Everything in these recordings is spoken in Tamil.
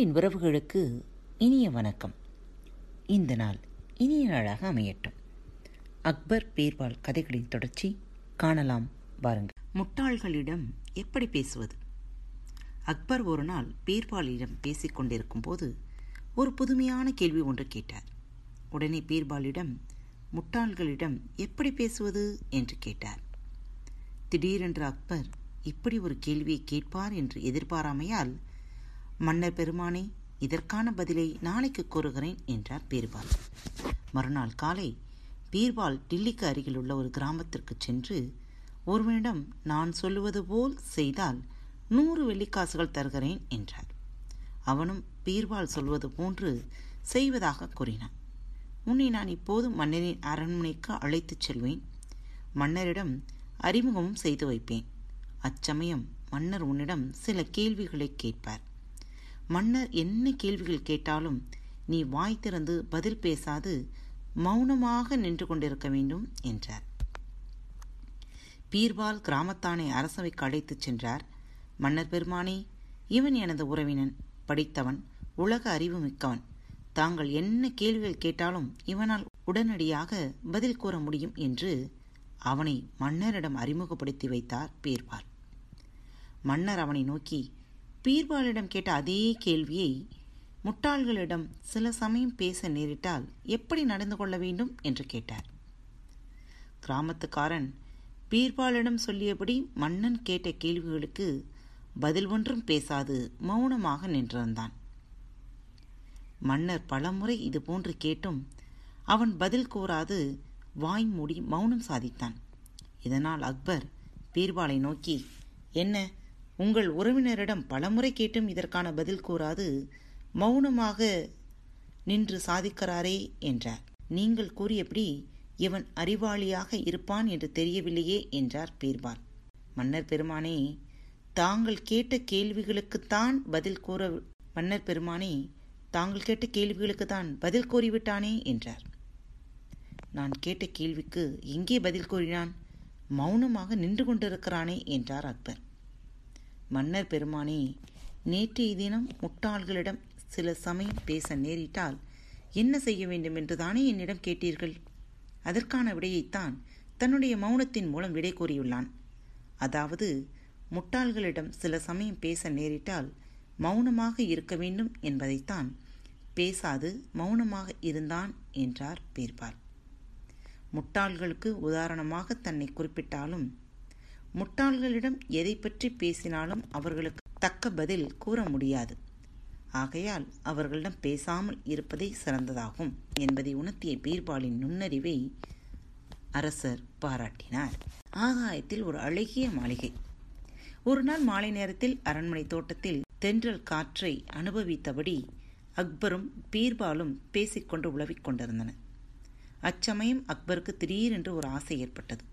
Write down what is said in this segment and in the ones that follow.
அன்பின் உறவுகளுக்கு இனிய வணக்கம். இந்த நாள் இனிய நாளாக அமையட்டும். அக்பர் பீர்பால் கதைகளின் தொடர்ச்சி காணலாம் வாருங்கள். முட்டாள்களிடம் எப்படி பேசுவது? அக்பர் ஒரு நாள் பீர்பாலிடம் பேசிக்கொண்டிருக்கும் போது ஒரு புதுமையான கேள்வி ஒன்று கேட்டார். உடனே பீர்பாலிடம் முட்டாள்களிடம் எப்படி பேசுவது? என்று கேட்டார். திடீரென்று அக்பர் இப்படி ஒரு கேள்வியை கேட்பார் என்று எதிர்பாராமையால் மன்னர் பெருமானே இதற்கான பதிலை நாளைக்கு கூறுகிறேன் என்றார் பீர்பால். மறுநாள் காலை பீர்பால் டில்லிக்கு அருகில் உள்ள ஒரு கிராமத்திற்கு சென்று ஒருவனிடம் நான் சொல்லுவது போல் செய்தால் நூறு வெள்ளிக்காசுகள் தருகிறேன் என்றார். அவனும் பீர்பால் சொல்வது போன்று செய்வதாக கூறினான். உன்னை நான் இப்போது மன்னரின் அரண்மனைக்கு அழைத்துச் செல்வேன். மன்னரிடம் அறிமுகமும் செய்து வைப்பேன். அச்சமயம் மன்னர் உன்னிடம் சில கேள்விகளை கேட்பார். மன்னர் என்ன கேள்விகள் கேட்டாலும் நீ வாய் திறந்து பதில் பேசாது மௌனமாக நின்று கொண்டிருக்க வேண்டும் என்றார். பீர்பால் கிராமத்தானை அரசவைக்கு அழைத்துச் சென்றார். மன்னர் பெருமானே இவன் எனது உறவினன் படித்தவன் உலக அறிவு மிக்கவன். தாங்கள் என்ன கேள்விகள் கேட்டாலும் இவனால் உடனடியாக பதில் கூற முடியும் என்று அவனை மன்னரிடம் அறிமுகப்படுத்தி வைத்தார் பீர்பால். மன்னர் அவனை நோக்கி பீர்பாலிடம் கேட்ட அதே கேள்வியை முட்டாள்களிடம் சில சமயம் பேச நேரிட்டால் எப்படி நடந்து கொள்ள வேண்டும் என்று கேட்டார். கிராமத்துக்காரன் பீர்பாலிடம் சொல்லியபடி மன்னன் கேட்ட கேள்விகளுக்கு பதில் ஒன்றும் பேசாது மௌனமாக நின்றிருந்தான். மன்னர் பலமுறை இதுபோன்று கேட்டும் அவன் பதில் கூறாது வாய் மூடி மௌனம் சாதித்தான். இதனால் அக்பர் பீர்பாலை நோக்கி என்ன? உங்கள் உறவினரிடம் பலமுறை கேட்டும் இதற்கான பதில் கூறாது மௌனமாக நின்று சாதிக்கிறாரே என்றார். நீங்கள் கூறியபடி இவன் அறிவாளியாக இருப்பான் என்று தெரியவில்லையே என்றார் பீர்பால். மன்னர் பெருமானே தாங்கள் கேட்ட கேள்விகளுக்குத்தான் பதில் கூற மன்னர் பெருமானே தாங்கள் கேட்ட கேள்விகளுக்கு தான் பதில் கூறிவிட்டானே என்றார். நான் கேட்ட கேள்விக்கு எங்கே பதில் கூறினான்? மௌனமாக நின்று கொண்டிருக்கிறானே என்றார் அக்பர். மன்னர் பெருமானே நேற்றைய தினம் முட்டாள்களிடம் சில சமயம் பேச நேரிட்டால் என்ன செய்ய வேண்டும் என்று தானே என்னிடம் கேட்டீர்கள்? அதற்கான விடையைத்தான் தன்னுடைய மௌனத்தின் மூலம் விடை கூறியுள்ளான். அதாவது முட்டாள்களிடம் சில சமயம் பேச நேரிட்டால் மௌனமாக இருக்க வேண்டும் என்பதைத்தான் பேசாது மௌனமாக இருந்தான் என்றார் பீர்பால். முட்டாள்களுக்கு உதாரணமாக தன்னை குறிப்பிட்டாலும் முட்டாள்களிடம் எதை பற்றி பேசினாலும் அவர்களுக்கு தக்க பதில் கூற முடியாது. ஆகையால் அவர்களிடம் பேசாமல் இருப்பதே சிறந்ததாகும் என்பதை உணர்த்திய பீர்பாலின் நுண்ணறிவை அரசர் பாராட்டினார். ஆகாயத்தில் ஒரு அழகிய மாளிகை. ஒரு நாள் மாலை நேரத்தில் அரண்மனை தோட்டத்தில் தென்றல் காற்றை அனுபவித்தபடி அக்பரும் பீர்பாலும் பேசிக்கொண்டு உழவிக் கொண்டிருந்தனர். அச்சமயம் அக்பருக்கு திடீரென்று ஒரு ஆசை ஏற்பட்டது.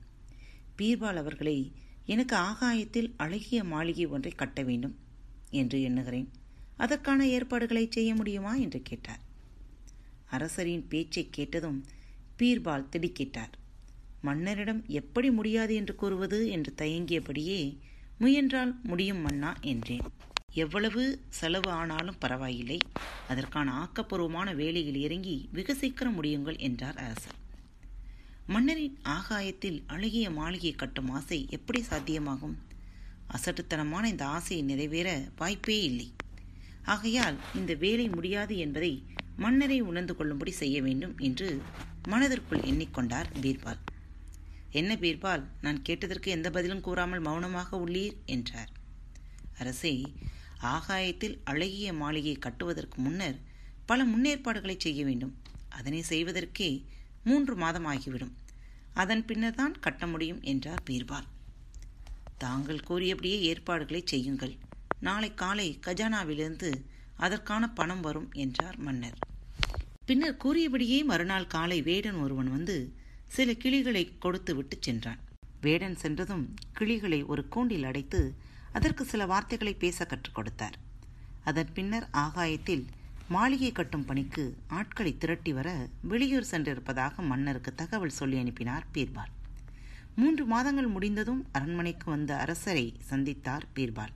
பீர்பால் அவர்களை எனக்கு ஆகாயத்தில் அழகிய மாளிகை ஒன்றை கட்ட வேண்டும் என்று எண்ணுகிறேன். அதற்கான ஏற்பாடுகளை செய்ய முடியுமா? என்று கேட்டார். அரசரின் பேச்சை கேட்டதும் பீர்பால் திடுக்கிட்டார். மன்னரிடம் எப்படி முடியாது என்று கூறுவது என்று தயங்கியபடியே முயன்றால் முடியும் மன்னா என்றேன். எவ்வளவு செலவு ஆனாலும் பரவாயில்லை. அதற்கான ஆக்கப்பூர்வமான வேலையில் இறங்கி வெகு சீக்கிரம் முடியுங்கள் என்றார் அரசர். மன்னரின் ஆகாயத்தில் அழகிய மாளிகை கட்டும் ஆசை எப்படி சாத்தியமாகும்? அசட்டுத்தனமான இந்த ஆசையை நிறைவேற வாய்ப்பே இல்லை. ஆகையால் இந்த வேலை முடியாது என்பதை மன்னரை உணர்ந்து கொள்ளும்படி செய்ய வேண்டும் என்று மனதிற்குள் எண்ணிக்கொண்டார் பீர்பால். என்ன பீர்பால் நான் கேட்டதற்கு எந்த பதிலும் கூறாமல் மௌனமாக உள்ளீர்? என்றார். அரசே ஆகாயத்தில் அழகிய மாளிகை கட்டுவதற்கு முன்னர் பல முன்னேற்பாடுகளை செய்ய வேண்டும். அதனை செய்வதற்கே மூன்று மாதம் ஆகிவிடும் அதன் பின்னர் தான் கட்ட முடியும் என்றார் பீர்பால். தாங்கள் கூறியபடியே ஏற்பாடுகளை செய்யுங்கள். நாளை காலை கஜானாவிலிருந்து அதற்கான பணம் வரும் என்றார் மன்னர். பின்னர் கூறியபடியே மறுநாள் காலை வேடன் ஒருவன் வந்து சில கிளிகளை கொடுத்து விட்டு சென்றான். வேடன் சென்றதும் கிளிகளை ஒரு கூண்டில் அடைத்து அதற்கு சில வார்த்தைகளை பேச கற்றுக் கொடுத்தார். அதன் பின்னர் ஆகாயத்தில் மாளிகை கட்டும் பணிக்கு ஆட்களை திரட்டி வர வெளியூர் சென்றிருப்பதாக மன்னருக்கு தகவல் சொல்லி அனுப்பினார் பீர்பால். மூன்று மாதங்கள் முடிந்ததும் அரண்மனைக்கு வந்த அரசரை சந்தித்தார் பீர்பால்.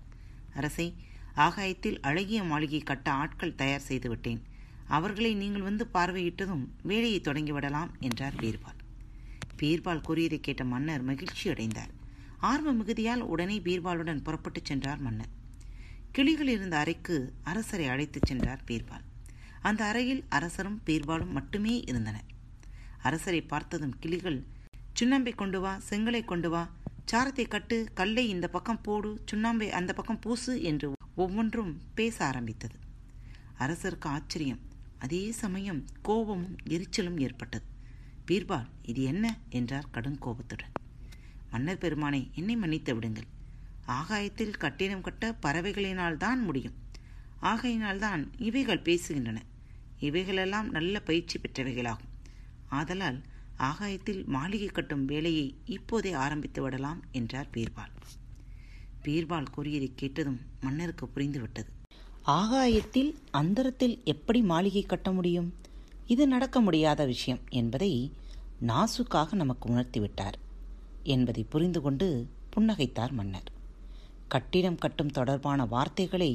அரசை ஆகாயத்தில் அழகிய மாளிகை கட்ட ஆட்கள் தயார் செய்துவிட்டேன். அவர்களை நீங்கள் வந்து பார்வையிட்டதும் வேலையை தொடங்கிவிடலாம் என்றார் பீர்பால். பீர்பால் கூறியதை கேட்ட மன்னர் மகிழ்ச்சி அடைந்தார் ஆர்வ மிகுதியால் உடனே பீர்பாலுடன் புறப்பட்டுச் சென்றார் மன்னர். கிளிகள் இருந்த அறைக்கு அரசரை அழைத்துச் சென்றார் பீர்பால். அந்த அறையில் அரசரும் பீர்பாலும் மட்டுமே இருந்தனர். அரசரை பார்த்ததும் கிளிகள் சுண்ணாம்பை கொண்டு வா செங்கலை கொண்டு வா சாரத்தை கட்டு கல்லை இந்த பக்கம் போடு சுண்ணாம்பை அந்த பக்கம் பூசு என்று ஒவ்வொன்றும் பேச ஆரம்பித்தது. அரசருக்கு ஆச்சரியம் அதே சமயம் கோபமும் எரிச்சலும் ஏற்பட்டது. பீர்பால் இது என்ன? என்றார் கடும் கோபத்துடன் மன்னர் பெருமானை என்னை மன்னித்து விடுங்கள். ஆகாயத்தில் கட்டிடம் கட்ட பறவைகளினால் தான் முடியும். ஆகையினால்தான் இவைகள் பேசுகின்றன. இவைகளெல்லாம் நல்ல பயிற்சி பெற்றவைகளாகும். ஆதலால் ஆகாயத்தில் மாளிகை கட்டும் வேலையை இப்போதே ஆரம்பித்து விடலாம் என்றார் பீர்பால். பீர்பால் கூறியதை கேட்டதும் மன்னருக்கு புரிந்துவிட்டது. ஆகாயத்தில் அந்தரத்தில் எப்படி மாளிகை கட்ட முடியும்? இது நடக்க முடியாத விஷயம் என்பதை நாசுக்காக நமக்கு உணர்த்திவிட்டார் என்பதை புரிந்து கொண்டு புன்னகைத்தார் மன்னர். கட்டிடம் கட்டும் தொடர்பான வார்த்தைகளை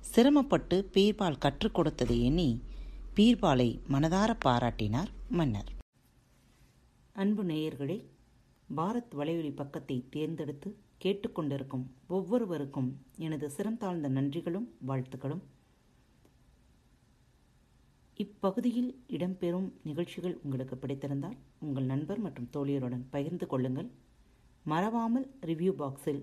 சிரமப்பட்டு பீர்பால் கற்றுக் கொடுத்ததை எண்ணி பீர்பாலை மனதார பாராட்டினார் மன்னர். அன்பு நேயர்களே பாரத் வலையொலி பக்கத்தை தேர்ந்தெடுத்து கேட்டுக்கொண்டிருக்கும் ஒவ்வொருவருக்கும் எனது சிறந்தாழ்ந்த நன்றிகளும் வாழ்த்துக்களும். இப்பகுதியில் இடம்பெறும் நிகழ்ச்சிகள் உங்களுக்கு பிடித்திருந்தால் உங்கள் நண்பர் மற்றும் தோழியருடன் பகிர்ந்து கொள்ளுங்கள். மறவாமல் ரிவ்யூ பாக்ஸில்